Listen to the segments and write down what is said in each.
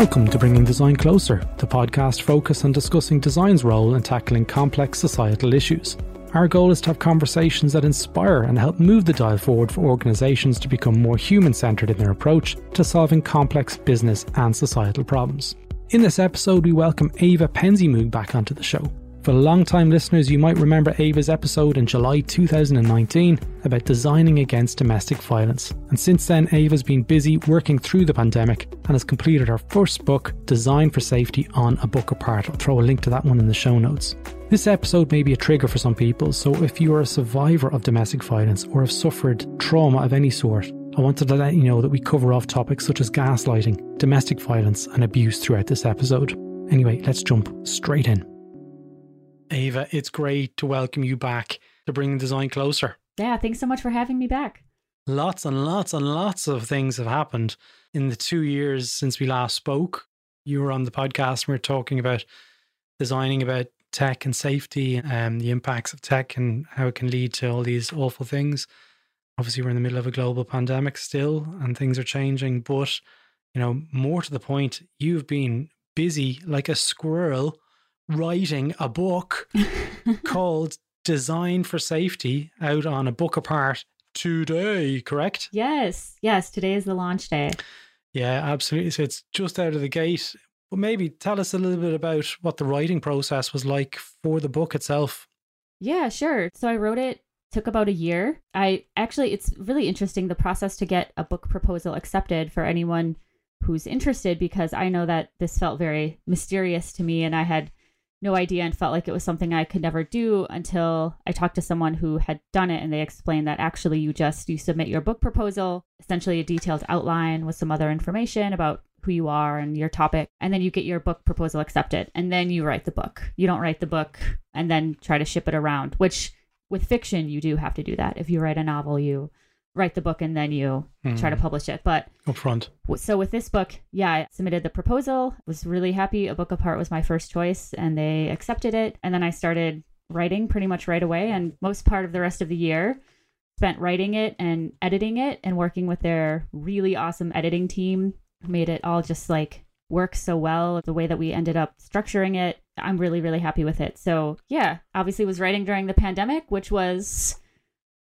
Welcome to Bringing Design Closer, the podcast focused on discussing design's role in tackling complex societal issues. Our goal is to have conversations that inspire and help move the dial forward for organisations to become more human centred in their approach to solving complex business and societal problems. In this episode, we welcome Eva Penzeymoog back onto the show. For long-time listeners, you might remember Eva's episode in July 2019 about designing against domestic violence. And since then, Eva's been busy working through the pandemic and has completed her first book, Design for Safety, on a book apart. I'll throw a link to that one in the show notes. This episode may be a trigger for some people, so if you are a survivor of domestic violence or have suffered trauma of any sort, I wanted to let you know that we cover off topics such as gaslighting, domestic violence, and abuse throughout this episode. Anyway, let's jump straight in. Eva, it's great to welcome you back to bring design closer. Yeah, thanks so much for having me back. Lots and lots and lots of things have happened in the two years since we last spoke. You were on the podcast and we are talking about designing about tech and safety and um, the impacts of tech and how it can lead to all these awful things. Obviously, we're in the middle of a global pandemic still and things are changing. But, you know, more to the point, you've been busy like a squirrel writing a book called Design for Safety out on a book apart today, correct? Yes. Yes. Today is the launch day. Yeah, absolutely. So it's just out of the gate. But maybe tell us a little bit about what the writing process was like for the book itself. Yeah, sure. So I wrote it took about a year. I actually it's really interesting the process to get a book proposal accepted for anyone who's interested because I know that this felt very mysterious to me and I had no idea and felt like it was something I could never do until I talked to someone who had done it and they explained that actually you just you submit your book proposal, essentially a detailed outline with some other information about who you are and your topic and then you get your book proposal accepted and then you write the book. You don't write the book and then try to ship it around, which with fiction you do have to do that. If you write a novel, you write the book and then you mm. try to hmm. publish it. But up front. So with this book, yeah, I submitted the proposal, was really happy. A book apart was my first choice and they accepted it. And then I started writing pretty much right away. And most part of the rest of the year spent writing it and editing it and working with their really awesome editing team. Made it all just like work so well. The way that we ended up structuring it, I'm really, really happy with it. So yeah, obviously was writing during the pandemic, which was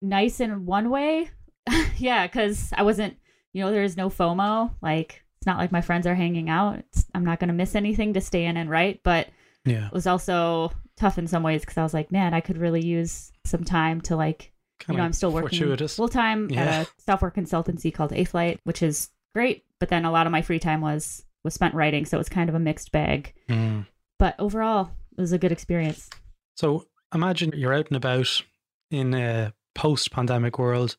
nice in one way, yeah, because I wasn't, you know, there is no FOMO. Like, it's not like my friends are hanging out. It's, I'm not going to miss anything to stay in and write. But yeah, it was also tough in some ways because I was like, man, I could really use some time to like, kind you know, I'm still working full time yeah. at a software consultancy called Eighth Light, which is great. But then a lot of my free time was was spent writing, so it was kind of a mixed bag. Mm. But overall, it was a good experience. So imagine you're out and about in a post-pandemic world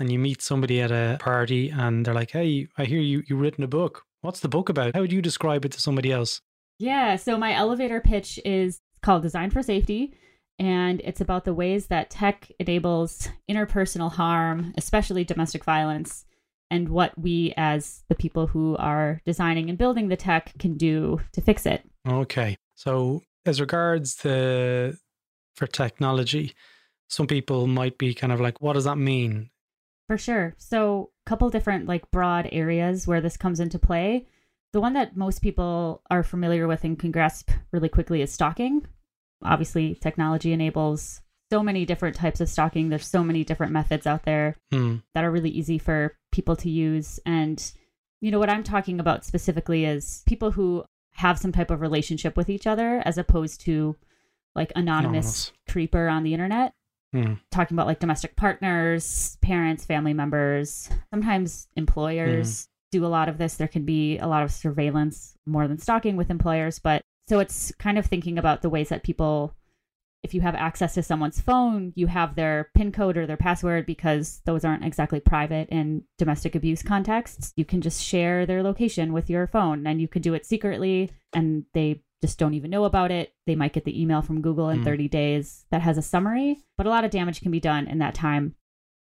and you meet somebody at a party and they're like, "Hey, I hear you you've written a book. What's the book about? How would you describe it to somebody else?" Yeah, so my elevator pitch is called Design for Safety and it's about the ways that tech enables interpersonal harm, especially domestic violence, and what we as the people who are designing and building the tech can do to fix it. Okay. So as regards the for technology, some people might be kind of like, what does that mean? For sure. So, a couple different like broad areas where this comes into play. The one that most people are familiar with and can grasp really quickly is stalking. Obviously, technology enables so many different types of stalking. There's so many different methods out there hmm. that are really easy for people to use. And, you know, what I'm talking about specifically is people who have some type of relationship with each other as opposed to like anonymous, anonymous. creeper on the internet. Mm. Talking about like domestic partners, parents, family members, sometimes employers mm. do a lot of this. There can be a lot of surveillance more than stalking with employers, but so it's kind of thinking about the ways that people if you have access to someone's phone, you have their PIN code or their password because those aren't exactly private in domestic abuse contexts. You can just share their location with your phone and you can do it secretly and they just don't even know about it. They might get the email from Google in mm. 30 days that has a summary, but a lot of damage can be done in that time.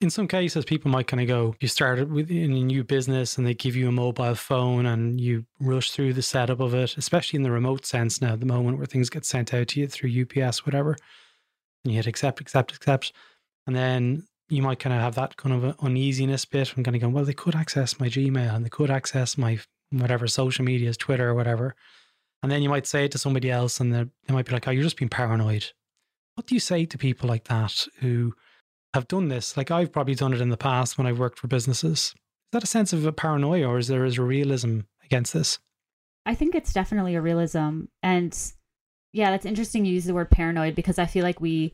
In some cases, people might kind of go, you started with in a new business and they give you a mobile phone and you rush through the setup of it, especially in the remote sense now, the moment where things get sent out to you through UPS, whatever. And you hit accept, accept, accept. And then you might kind of have that kind of uneasiness bit from kind of going, well, they could access my Gmail and they could access my whatever social media is, Twitter or whatever. And then you might say it to somebody else and they might be like, oh, you're just being paranoid. What do you say to people like that who have done this? Like I've probably done it in the past when I've worked for businesses. Is that a sense of a paranoia or is there is a realism against this? I think it's definitely a realism. And yeah, that's interesting you use the word paranoid because I feel like we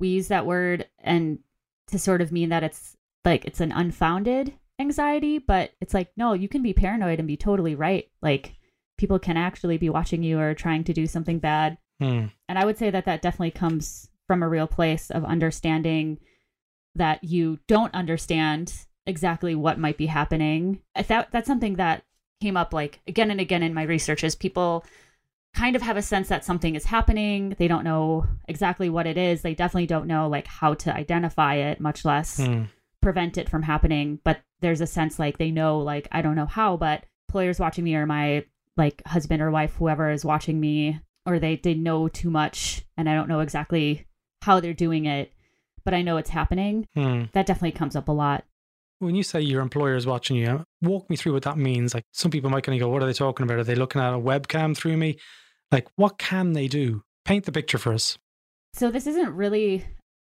we use that word and to sort of mean that it's like it's an unfounded anxiety, but it's like no, you can be paranoid and be totally right. Like people can actually be watching you or trying to do something bad. Hmm. And I would say that that definitely comes from a real place of understanding that you don't understand exactly what might be happening. Thought that's something that came up like again and again in my research is people kind of have a sense that something is happening. They don't know exactly what it is. They definitely don't know like how to identify it, much less Hmm. prevent it from happening. But there's a sense like they know like I don't know how, but employers watching me or my like husband or wife, whoever is watching me, or they they know too much and I don't know exactly how they're doing it, but I know it's happening. Hmm. That definitely comes up a lot. When you say your employer is watching you, walk me through what that means. Like some people might kind of go, what are they talking about? Are they looking at a webcam through me? Like what can they do? Paint the picture for us. so this isn't really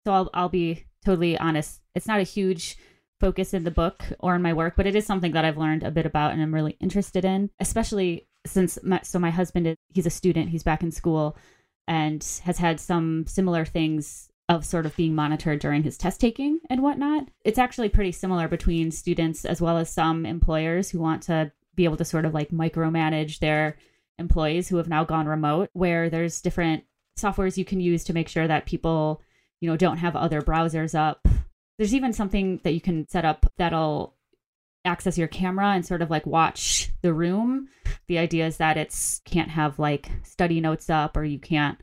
so I'll I'll be totally honest. It's not a huge focus in the book or in my work, but it is something that I've learned a bit about and I'm really interested in, especially since my, so my husband is he's a student, he's back in school and has had some similar things of sort of being monitored during his test taking and whatnot. It's actually pretty similar between students as well as some employers who want to be able to sort of like micromanage their employees who have now gone remote, where there's different softwares you can use to make sure that people, you know, don't have other browsers up. There's even something that you can set up that'll access your camera and sort of like watch the room. The idea is that it's can't have like study notes up or you can't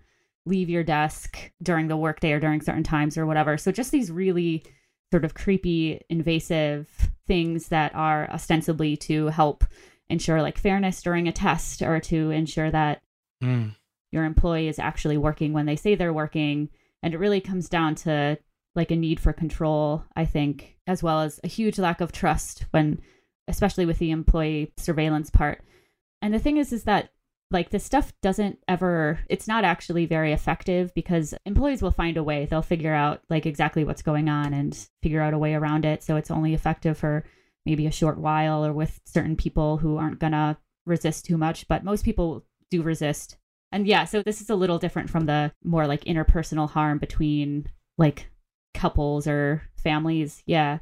leave your desk during the workday or during certain times or whatever. So just these really sort of creepy, invasive things that are ostensibly to help ensure like fairness during a test or to ensure that Hmm. your employee is actually working when they say they're working. And it really comes down to like a need for control, I think, as well as a huge lack of trust when, especially with the employee surveillance part. And the thing is, is that like this stuff doesn't ever, it's not actually very effective because employees will find a way. They'll figure out like exactly what's going on and figure out a way around it. So it's only effective for maybe a short while or with certain people who aren't going to resist too much. But most people do resist. And yeah, so this is a little different from the more like interpersonal harm between like couples or families. Yeah,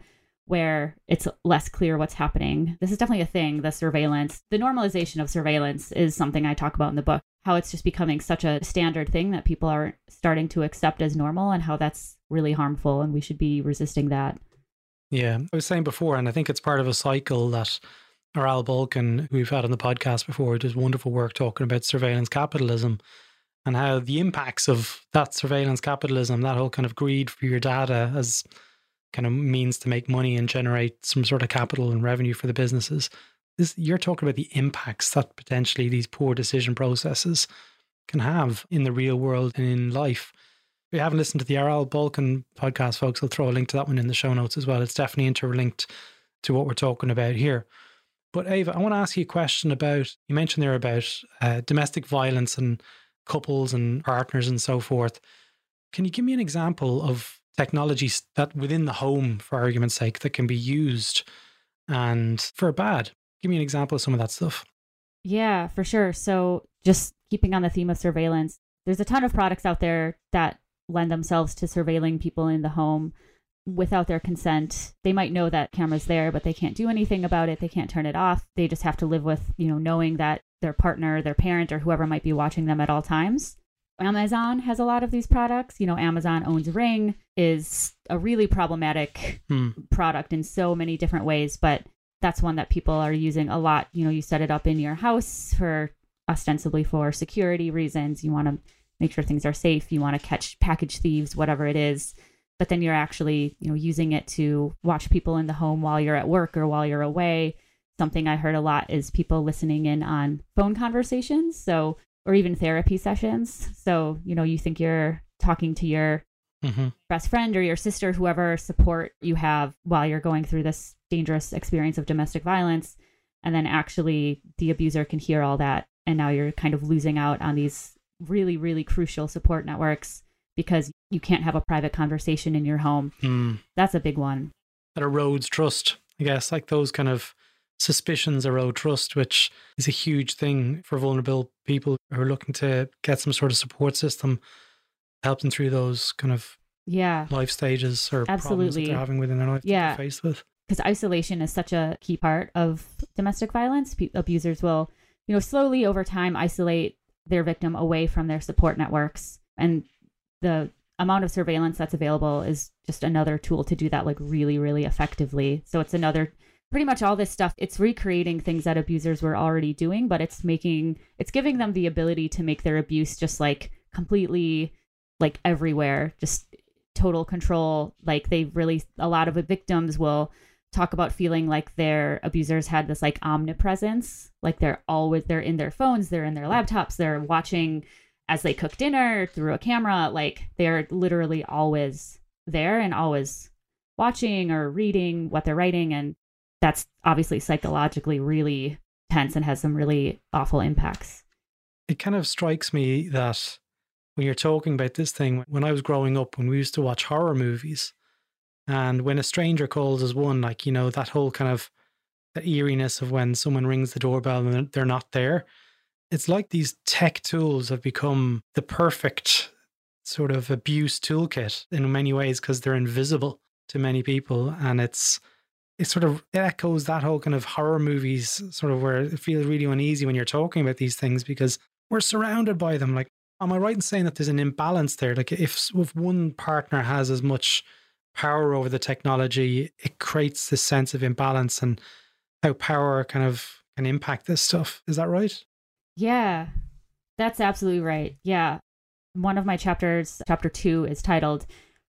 where it's less clear what's happening. This is definitely a thing, the surveillance. The normalization of surveillance is something I talk about in the book. How it's just becoming such a standard thing that people are starting to accept as normal and how that's really harmful and we should be resisting that. Yeah, I was saying before, and I think it's part of a cycle that Aral Balkan, who we've had on the podcast before, does wonderful work talking about surveillance capitalism and how the impacts of that surveillance capitalism, that whole kind of greed for your data as kind of means to make money and generate some sort of capital and revenue for the businesses. This, you're talking about the impacts that potentially these poor decision processes can have in the real world and in life. If you haven't listened to the Aral Balkan podcast, folks, I'll throw a link to that one in the show notes as well. It's definitely interlinked to what we're talking about here. But Eva, I want to ask you a question about you mentioned there about uh, domestic violence and couples and partners and so forth. Can you give me an example of technologies that within the home, for argument's sake, that can be used and for bad? Give me an example of some of that stuff. Yeah, for sure. So, just keeping on the theme of surveillance, there's a ton of products out there that lend themselves to surveilling people in the home without their consent. They might know that camera's there, but they can't do anything about it. They can't turn it off. They just have to live with, you know, knowing that their partner, their parent, or whoever might be watching them at all times. Amazon has a lot of these products. You know, Amazon owns Ring, is a really problematic Hmm. product in so many different ways, but that's one that people are using a lot. You know, you set it up in your house for ostensibly for security reasons. You want to make sure things are safe. You want to catch package thieves, whatever it is. But then you're actually, you know, using it to watch people in the home while you're at work or while you're away. Something I heard a lot is people listening in on phone conversations. So, or even therapy sessions. So, you know, you think you're talking to your hmm best friend or your sister, whoever support you have while you're going through this dangerous experience of domestic violence. and then actually the abuser can hear all that and now you're kind of losing out on these really really crucial support networks because you can't have a private conversation in your home Mm. that's a big one That erodes trust, I guess, like those kind of suspicions erode trust, which is a huge thing for vulnerable people who are looking to get some sort of support system, help them through those kind of yeah life stages or Absolutely. they're having within their life that Yeah. they're faced with. because isolation is such a key part of domestic violence. Pe- abusers will, you know, slowly over time isolate their victim away from their support networks, and the amount of surveillance that's available is just another tool to do that like really, really effectively. So it's another pretty much all this stuff. It's recreating things that abusers were already doing, but it's making it's giving them the ability to make their abuse just like completely like everywhere, just total control. Like they really a lot of victims will talk about feeling like their abusers had this like omnipresence like they're always they're in their phones they're in their laptops they're watching as they cook dinner through a camera like they're literally always there and always watching or reading what they're writing and that's obviously psychologically really tense and has some really awful impacts It kind of strikes me that when you're talking about this thing, when I was growing up, when we used to watch horror movies, and when a stranger calls as one, like, you know, that whole kind of that eeriness of when someone rings the doorbell and they're- they're not there. It's like these tech tools have become the perfect sort of abuse toolkit in many ways because they're invisible to many people. And it's, it sort of it echoes that whole kind of horror movies, sort of where it feels really uneasy when you're talking about these things because we're surrounded by them. Like, am I right in saying that there's an imbalance there? Like, if if one partner has as much power over the technology, it creates this sense of imbalance and how power kind of can impact this stuff. Is that right? Yeah, that's absolutely right. Yeah. One of my chapters, chapter two, is titled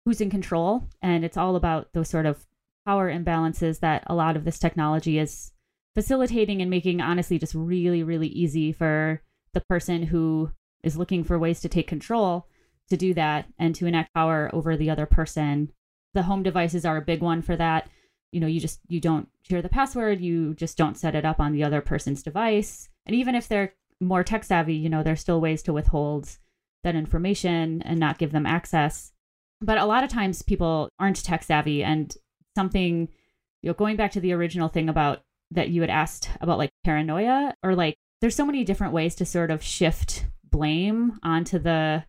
Who's in Control? And it's all about those sort of power imbalances that a lot of this technology is facilitating and making, honestly, just really, really easy for the person who is looking for ways to take control to do that and to enact power over the other person. The home devices are a big one for that. You know, you just you don't share the password, you just don't set it up on the other person's device. And even if they're more tech savvy, you know, there's still ways to withhold that information and not give them access. But a lot of times people aren't tech savvy and something, you know, going back to the original thing about that you had asked about like paranoia or like there's so many different ways to sort of shift blame onto the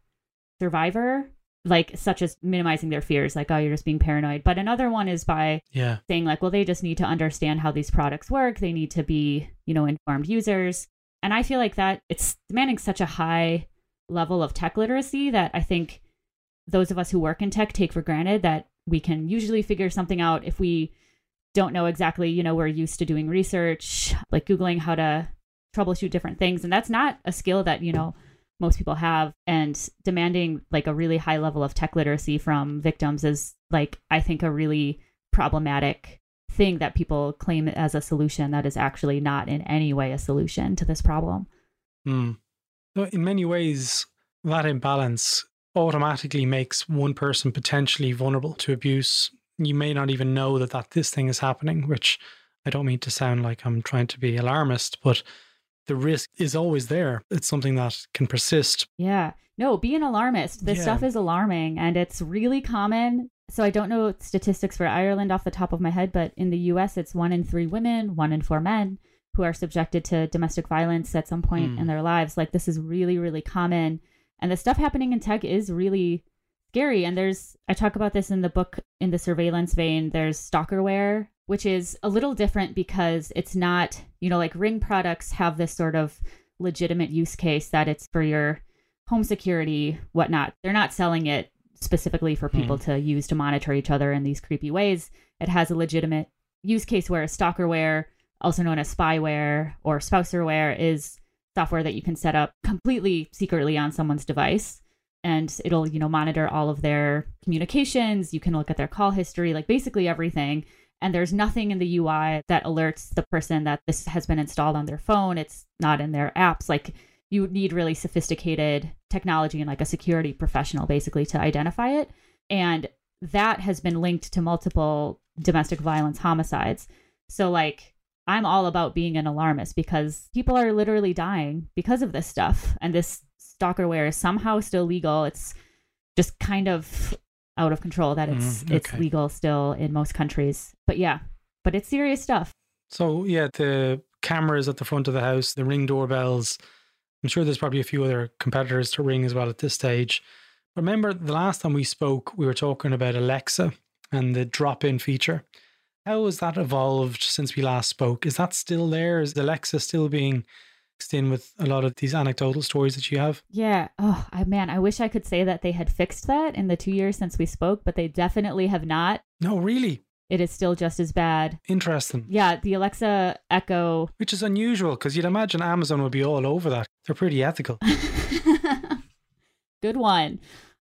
survivor, like such as minimizing their fears, like, oh, you're just being paranoid. But another one is by Yeah. saying like well they just need to understand how these products work they need to be you know informed users and i feel like that it's demanding such a high level of tech literacy that i think those of us who work in tech take for granted that we can usually figure something out if we don't know exactly you know we're used to doing research like googling how to troubleshoot different things and that's not a skill that you know most people have and demanding like a really high level of tech literacy from victims is like i think a really problematic thing that people claim as a solution that is actually not in any way a solution to this problem. Hmm. So in many ways, that imbalance automatically makes one person potentially vulnerable to abuse. You may not even know that, that this thing is happening, which I don't mean to sound like I'm trying to be alarmist, but the risk is always there. It's something that can persist. Yeah. No, be an alarmist. This Yeah. stuff is alarming and it's really common. So I don't know statistics for Ireland off the top of my head, but in the US it's one in 3 women, one in 4 men who are subjected to domestic violence at some point Hmm. in their lives. Like this is really really common and the stuff happening in tech is really scary and there's I talk about this in the book in the surveillance vein. There's stalkerware, which is a little different because it's not, you know, like Ring products have this sort of legitimate use case that it's for your home security, whatnot. They're not selling it specifically for people hmm. to use to monitor each other in these creepy ways. It has a legitimate use case where stalkerware, also known as spyware or spouserware, is software that you can set up completely secretly on someone's device. And it'll, you know, monitor all of their communications. You can look at their call history, like basically everything. And there's nothing in the UI that alerts the person that this has been installed on their phone. It's not in their apps. Like you need really sophisticated technology and like a security professional basically to identify it. And that has been linked to multiple domestic violence homicides. So, like, I'm all about being an alarmist because people are literally dying because of this stuff. And this stalkerware is somehow still legal. It's just kind of out of control that it's Mm, it's legal still in most countries. But yeah, but it's serious stuff. So yeah, the cameras at the front of the house, the ring doorbells. I'm sure there's probably a few other competitors to ring as well at this stage. Remember the last time we spoke, we were talking about Alexa and the drop-in feature. How has that evolved since we last spoke? Is that still there? Is Alexa still being mixed in with a lot of these anecdotal stories that you have? Yeah. Oh, I man, I wish I could say that they had fixed that in the 2 years since we spoke, but they definitely have not. No, really It is still just as bad. interesting. Yeah, the Alexa Echo Which is unusual because you'd imagine Amazon would be all over that. They're pretty ethical. Good one.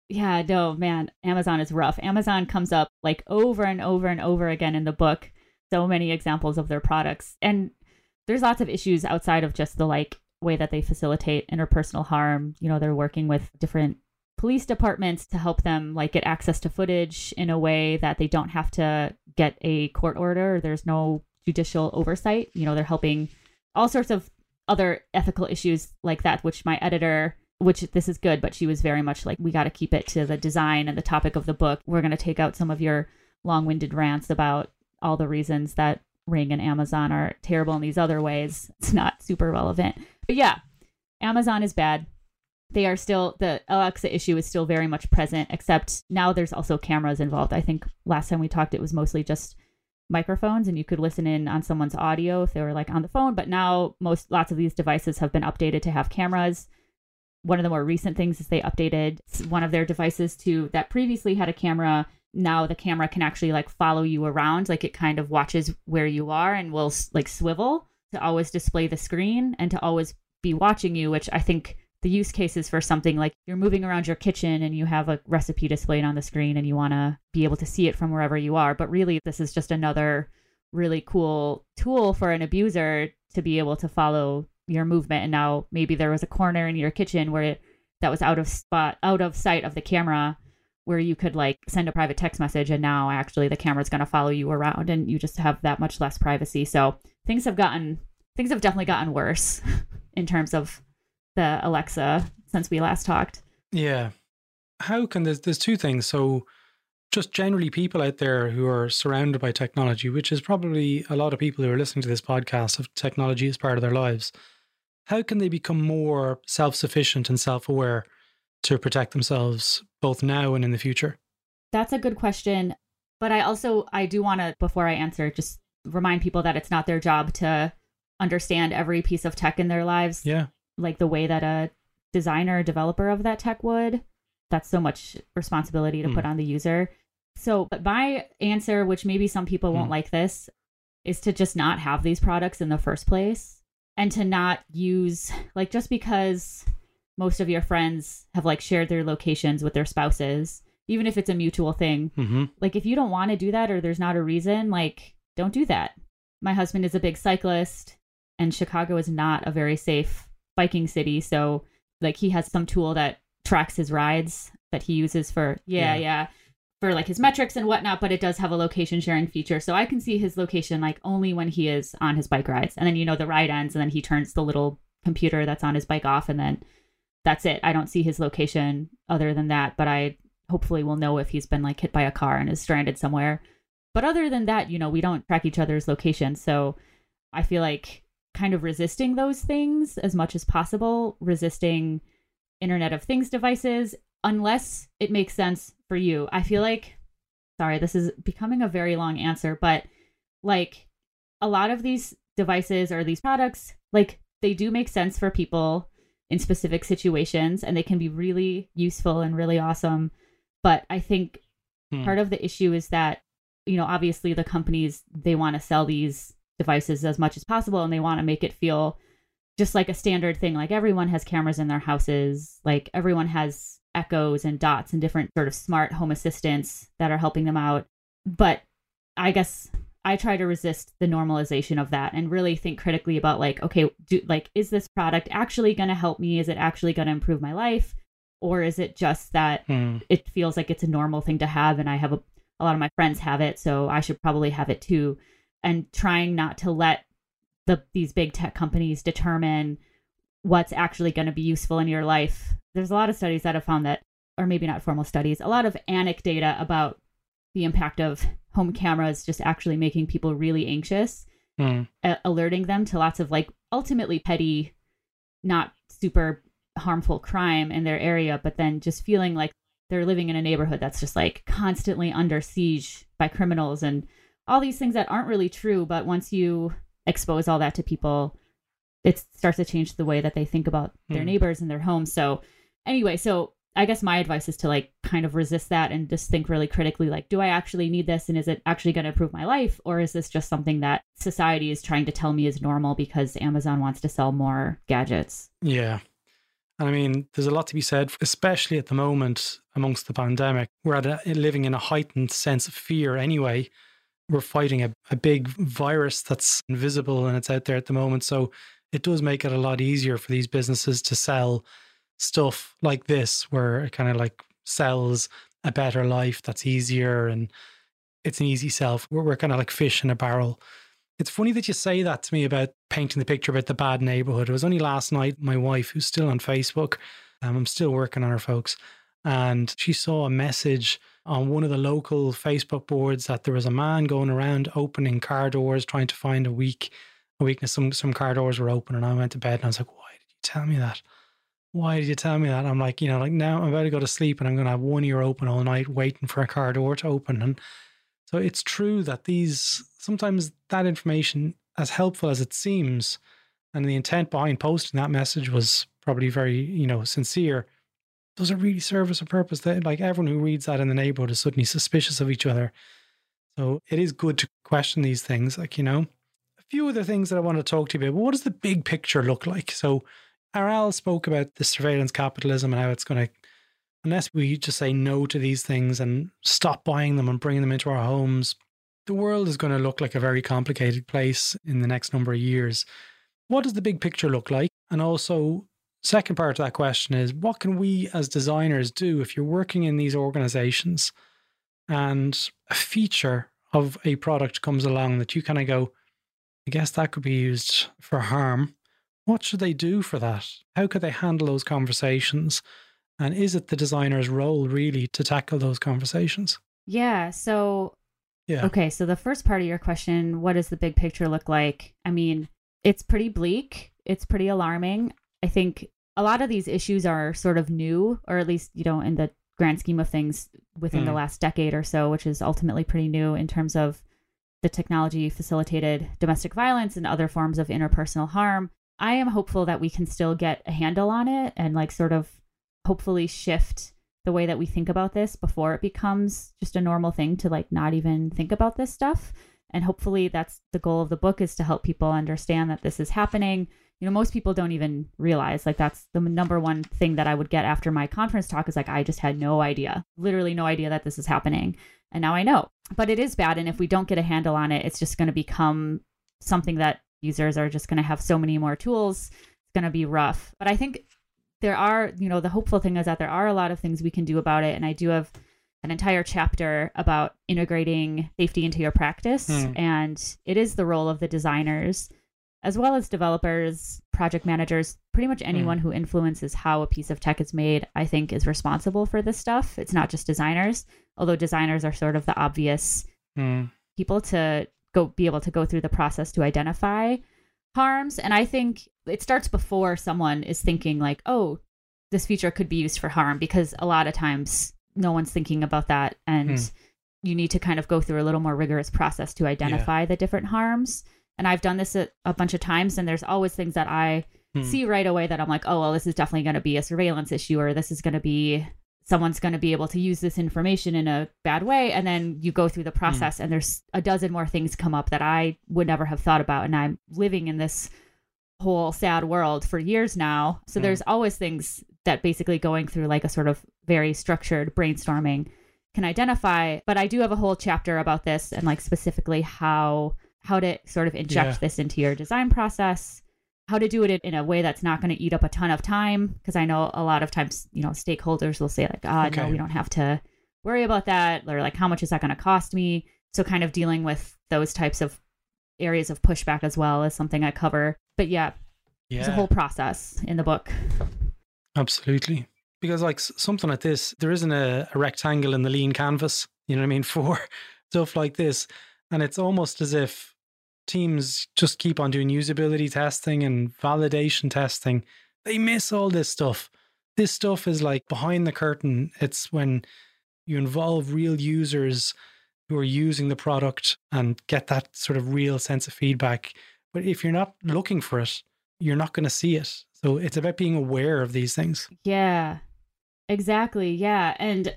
Yeah, no, man, Amazon is rough. Amazon comes up like over and over and over again in the book. So many examples of their products. And there's lots of issues outside of just the like way that they facilitate interpersonal harm. You know, they're working with different police departments to help them like get access to footage in a way that they don't have to get a court order. There's no judicial oversight. You know, they're helping all sorts of other ethical issues like that, which my editor, which this is good, but she was very much like, we got to keep it to the design and the topic of the book. We're going to take out some of your long winded rants about all the reasons that Ring and Amazon are terrible in these other ways. It's not super relevant. But yeah, Amazon is bad. They are still, the Alexa issue is still very much present, except now there's also cameras involved. I think last time we talked, it was mostly just microphones and you could listen in on someone's audio if they were like on the phone but now most lots of these devices have been updated to have cameras one of the more recent things is they updated one of their devices to that previously had a camera now the camera can actually like follow you around like it kind of watches where you are and will like swivel to always display the screen and to always be watching you which i think the use case is for something like you're moving around your kitchen and you have a recipe displayed on the screen and you want to be able to see it from wherever you are. But really, this is just another really cool tool for an abuser to be able to follow your movement. And now maybe there was a corner in your kitchen where it, that was out of spot, out of sight of the camera where you could like send a private text message and now actually the camera's going to follow you around and you just have that much less privacy. So things have gotten things have definitely gotten worse in terms of the Alexa since we last talked. Yeah. How can there's there's two things. So just generally people out there who are surrounded by technology, which is probably a lot of people who are listening to this podcast of technology as part of their lives. How can they become more self-sufficient and self-aware to protect themselves both now and in the future? That's a good question, but I also I do want to before I answer just remind people that it's not their job to understand every piece of tech in their lives Yeah. like the way that a designer developer of that tech would that's so much responsibility to Hmm. put on the user so but my answer which maybe some people won't Hmm. like this is to just not have these products in the first place and to not use like just because most of your friends have like shared their locations with their spouses even if it's a mutual thing Mm-hmm. like if you don't want to do that or there's not a reason like don't do that my husband is a big cyclist and chicago is not a very safe biking city so like he has some tool that tracks his rides that he uses for yeah Yeah. yeah, for like his metrics and whatnot but it does have a location sharing feature. So i can see his location like only when he is on his bike rides. And then you know the ride ends and then he turns the little computer that's on his bike off and then that's it. I don't see his location other than that but i hopefully will know if he's been like hit by a car and is stranded somewhere. But other than that you know we don't track each other's location. so i feel like kind of resisting those things as much as possible resisting internet of things devices unless it makes sense for you i feel like sorry this is becoming a very long answer but like a lot of these devices or these products like they do make sense for people in specific situations and they can be really useful and really awesome but i think Hmm. part of the issue is that you know obviously the companies they want to sell these devices as much as possible and they want to make it feel just like a standard thing like everyone has cameras in their houses like everyone has echoes and dots and different sort of smart home assistants that are helping them out but i guess i try to resist the normalization of that and really think critically about like okay do like is this product actually going to help me is it actually going to improve my life or is it just that Hmm. it feels like it's a normal thing to have and i have a, a lot of my friends have it so i should probably have it too and trying not to let the these big tech companies determine what's actually going to be useful in your life. There's a lot of studies that have found that, or maybe not formal studies, a lot of anecdata about the impact of home cameras just actually making people really anxious, Mm. alerting them to lots of like ultimately petty, not super harmful crime in their area, but then just feeling like they're living in a neighborhood that's just like constantly under siege by criminals and all these things that aren't really true. But once you expose all that to people, it starts to change the way that they think about their Hmm. neighbors and their homes. So, anyway, so I guess my advice is to like kind of resist that and just think really critically like, do I actually need this? And is it actually going to improve my life? Or is this just something that society is trying to tell me is normal because Amazon wants to sell more gadgets? Yeah. I mean, there's a lot to be said, especially at the moment amongst the pandemic. We're a, living in a heightened sense of fear anyway. We're fighting a, a big virus that's invisible and it's out there at the moment. So it does make it a lot easier for these businesses to sell stuff like this, where it kind of like sells a better life that's easier and it's an easy sell. We're, we're kind of like fish in a barrel. It's funny that you say that to me about painting the picture about the bad neighborhood. It was only last night, my wife, who's still on Facebook, um, I'm still working on her, folks, and she saw a message on one of the local Facebook boards that there was a man going around opening car doors, trying to find a weak a weakness. Some some car doors were open, and I went to bed and I was like, "Why did you tell me that? Why did you tell me that?" I'm like, you know, like now I'm about to go to sleep, and I'm going to have one ear open all night, waiting for a car door to open, and so it's true that these sometimes that information, as helpful as it seems, and the intent behind posting that message was probably very, you know, sincere. Does it really serve us a purpose? That like everyone who reads that in the neighborhood is suddenly suspicious of each other. So it is good to question these things. Like, you know, a few other things that I want to talk to you about. What does the big picture look like? So Aral spoke about the surveillance capitalism and how it's going to unless we just say no to these things and stop buying them and bringing them into our homes, the world is going to look like a very complicated place in the next number of years. What does the big picture look like? And also, second part of that question is what can we as designers do if you're working in these organizations and a feature of a product comes along that you kind of go, I guess that could be used for harm. What should they do for that? How could they handle those conversations? And is it the designer's role really to tackle those conversations? Yeah. So, Yeah. okay. So, the first part of your question, what does the big picture look like? I mean, it's pretty bleak, it's pretty alarming. I think a lot of these issues are sort of new, or at least, you know, in the grand scheme of things within the Mm. last decade or so, which is ultimately pretty new in terms of the technology facilitated domestic violence and other forms of interpersonal harm. I am hopeful that we can still get a handle on it and, like, sort of hopefully shift the way that we think about this before it becomes just a normal thing to like not even think about this stuff. And hopefully that's the goal of the book is to help people understand that this is happening. You know most people don't even realize like that's the number one thing that i would get after my conference talk is like i just had no idea literally no idea that this is happening. And now i know. But it is bad and if we don't get a handle on it it's just going to become something that users are just going to have so many more tools it's going to be rough but i think there are, you know, the hopeful thing is that there are a lot of things we can do about it. And I do have an entire chapter about integrating safety into your practice. Hmm. And it is the role of the designers, as well as developers, project managers, pretty much anyone who influences how a piece of tech is made, I think is responsible for this stuff. It's not just designers, although designers are sort of the obvious Mm. people to go be able to go through the process to identify harms and i think it starts before someone is thinking like oh this feature could be used for harm because a lot of times no one's thinking about that and Hmm. you need to kind of go through a little more rigorous process to identify the different harms and i've done this a, a bunch of times and there's always things that i Hmm. see right away that i'm like oh well this is definitely going to be a surveillance issue or this is going to be someone's going to be able to use this information in a bad way and then you go through the process and there's a dozen more things come up that i would never have thought about and i'm living in this whole sad world for years now so Mm. there's always things that basically going through like a sort of very structured brainstorming can identify but i do have a whole chapter about this and like specifically how how to sort of inject Yeah. this into your design process how to do it in a way that's not going to eat up a ton of time because i know a lot of times you know stakeholders will say like ah no we don't have to worry about that or like how much is that going to cost me so kind of dealing with those types of areas of pushback as well is something I cover. But yeah, Yeah. there's a whole process in the book. Absolutely. Because like something like this, there isn't a, a rectangle in the lean canvas, you know what I mean, for stuff like this. And it's almost as if teams just keep on doing usability testing and validation testing. They miss all this stuff. This stuff is like behind the curtain. It's when you involve real users who are using the product and get that sort of real sense of feedback. But if you're not looking for it, you're not going to see it. So it's about being aware of these things. Yeah, exactly. Yeah. And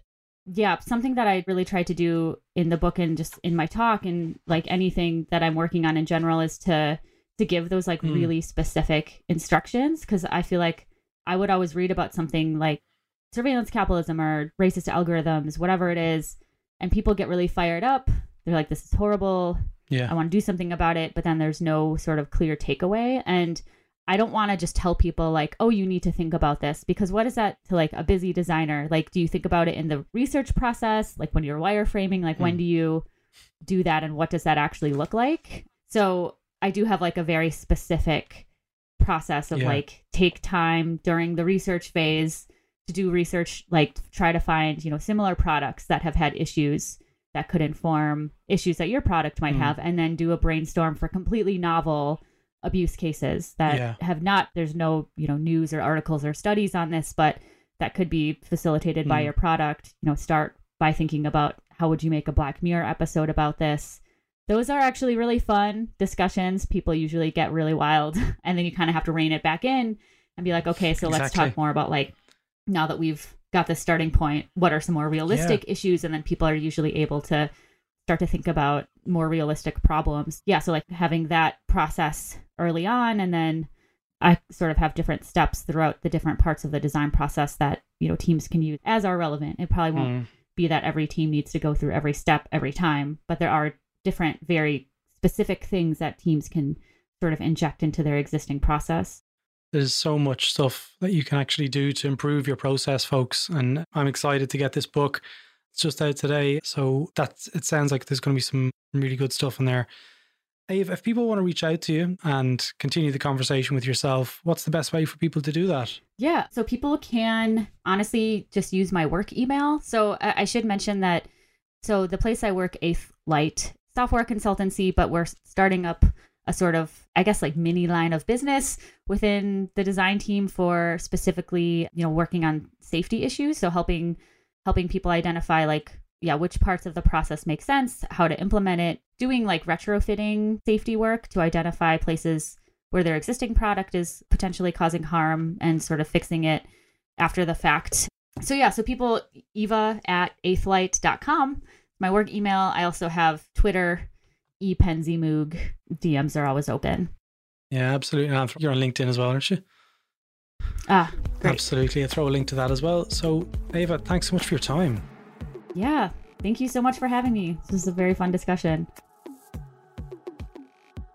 yeah, something that I really try to do in the book and just in my talk and like anything that I'm working on in general is to to give those like Mm. really specific instructions because I feel like I would always read about something like surveillance capitalism or racist algorithms, whatever it is, and people get really fired up. They're like, this is horrible. Yeah. I want to do something about it, but then there's no sort of clear takeaway. And I don't want to just tell people like, oh, you need to think about this because what is that to like a busy designer? Like, do you think about it in the research process? Like when you're wireframing, like when Mm. do you do that and what does that actually look like? So I do have like a very specific process of Yeah. like take time during the research phase to do research, like try to find, you know, similar products that have had issues that could inform issues that your product might Mm. have, and then do a brainstorm for completely novel abuse cases that Yeah. have not there's no you know news or articles or studies on this but that could be facilitated by Mm. your product. You know start by thinking about how would you make a black mirror episode about this. Those are actually really fun discussions. People usually get really wild and then you kind of have to rein it back in and be like okay so let's talk more about like now that we've got this starting point what are some more realistic issues? And then people are usually able to start to think about more realistic problems yeah so like having that process early on and then i sort of have different steps throughout the different parts of the design process that you know teams can use as are relevant it probably won't Mm. be that every team needs to go through every step every time but there are different very specific things that teams can sort of inject into their existing process There's so much stuff that you can actually do to improve your process, folks. And I'm excited to get this book. It's just out today. So that's it sounds like there's going to be some really good stuff in there. Eva, if people want to reach out to you and continue the conversation with yourself, what's the best way for people to do that? Yeah. So people can honestly just use my work email. So I, I should mention that. So the place I work, Eighth Light Software Consultancy, but we're starting up a sort of, I guess, like mini line of business within the design team for specifically, you know, working on safety issues. So helping helping people identify like yeah, which parts of the process make sense, how to implement it, doing like retrofitting safety work to identify places where their existing product is potentially causing harm and sort of fixing it after the fact. So yeah, so people eva at eighthlight.com, my work email. I also have Twitter, ePenzeymoog. DMs are always open. Yeah, absolutely. You're on LinkedIn as well, aren't you? Ah, great. Absolutely. I'll throw a link to that as well. So, Eva, thanks so much for your time. Yeah. Thank you so much for having me. This was a very fun discussion.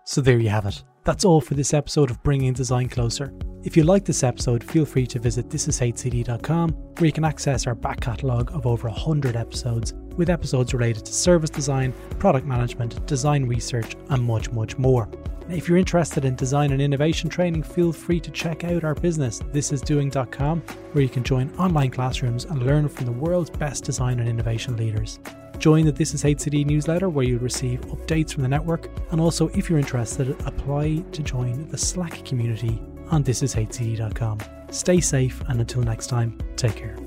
So there you have it. That's all for this episode of Bringing Design Closer. If you like this episode, feel free to visit thisishcd.com where you can access our back catalogue of over 100 episodes with episodes related to service design, product management, design research, and much, much more. If you're interested in design and innovation training, feel free to check out our business, thisisdoing.com, where you can join online classrooms and learn from the world's best design and innovation leaders. Join the This Is HCD newsletter where you'll receive updates from the network. And also, if you're interested, apply to join the Slack community on thisishcd.com. Stay safe, and until next time, take care.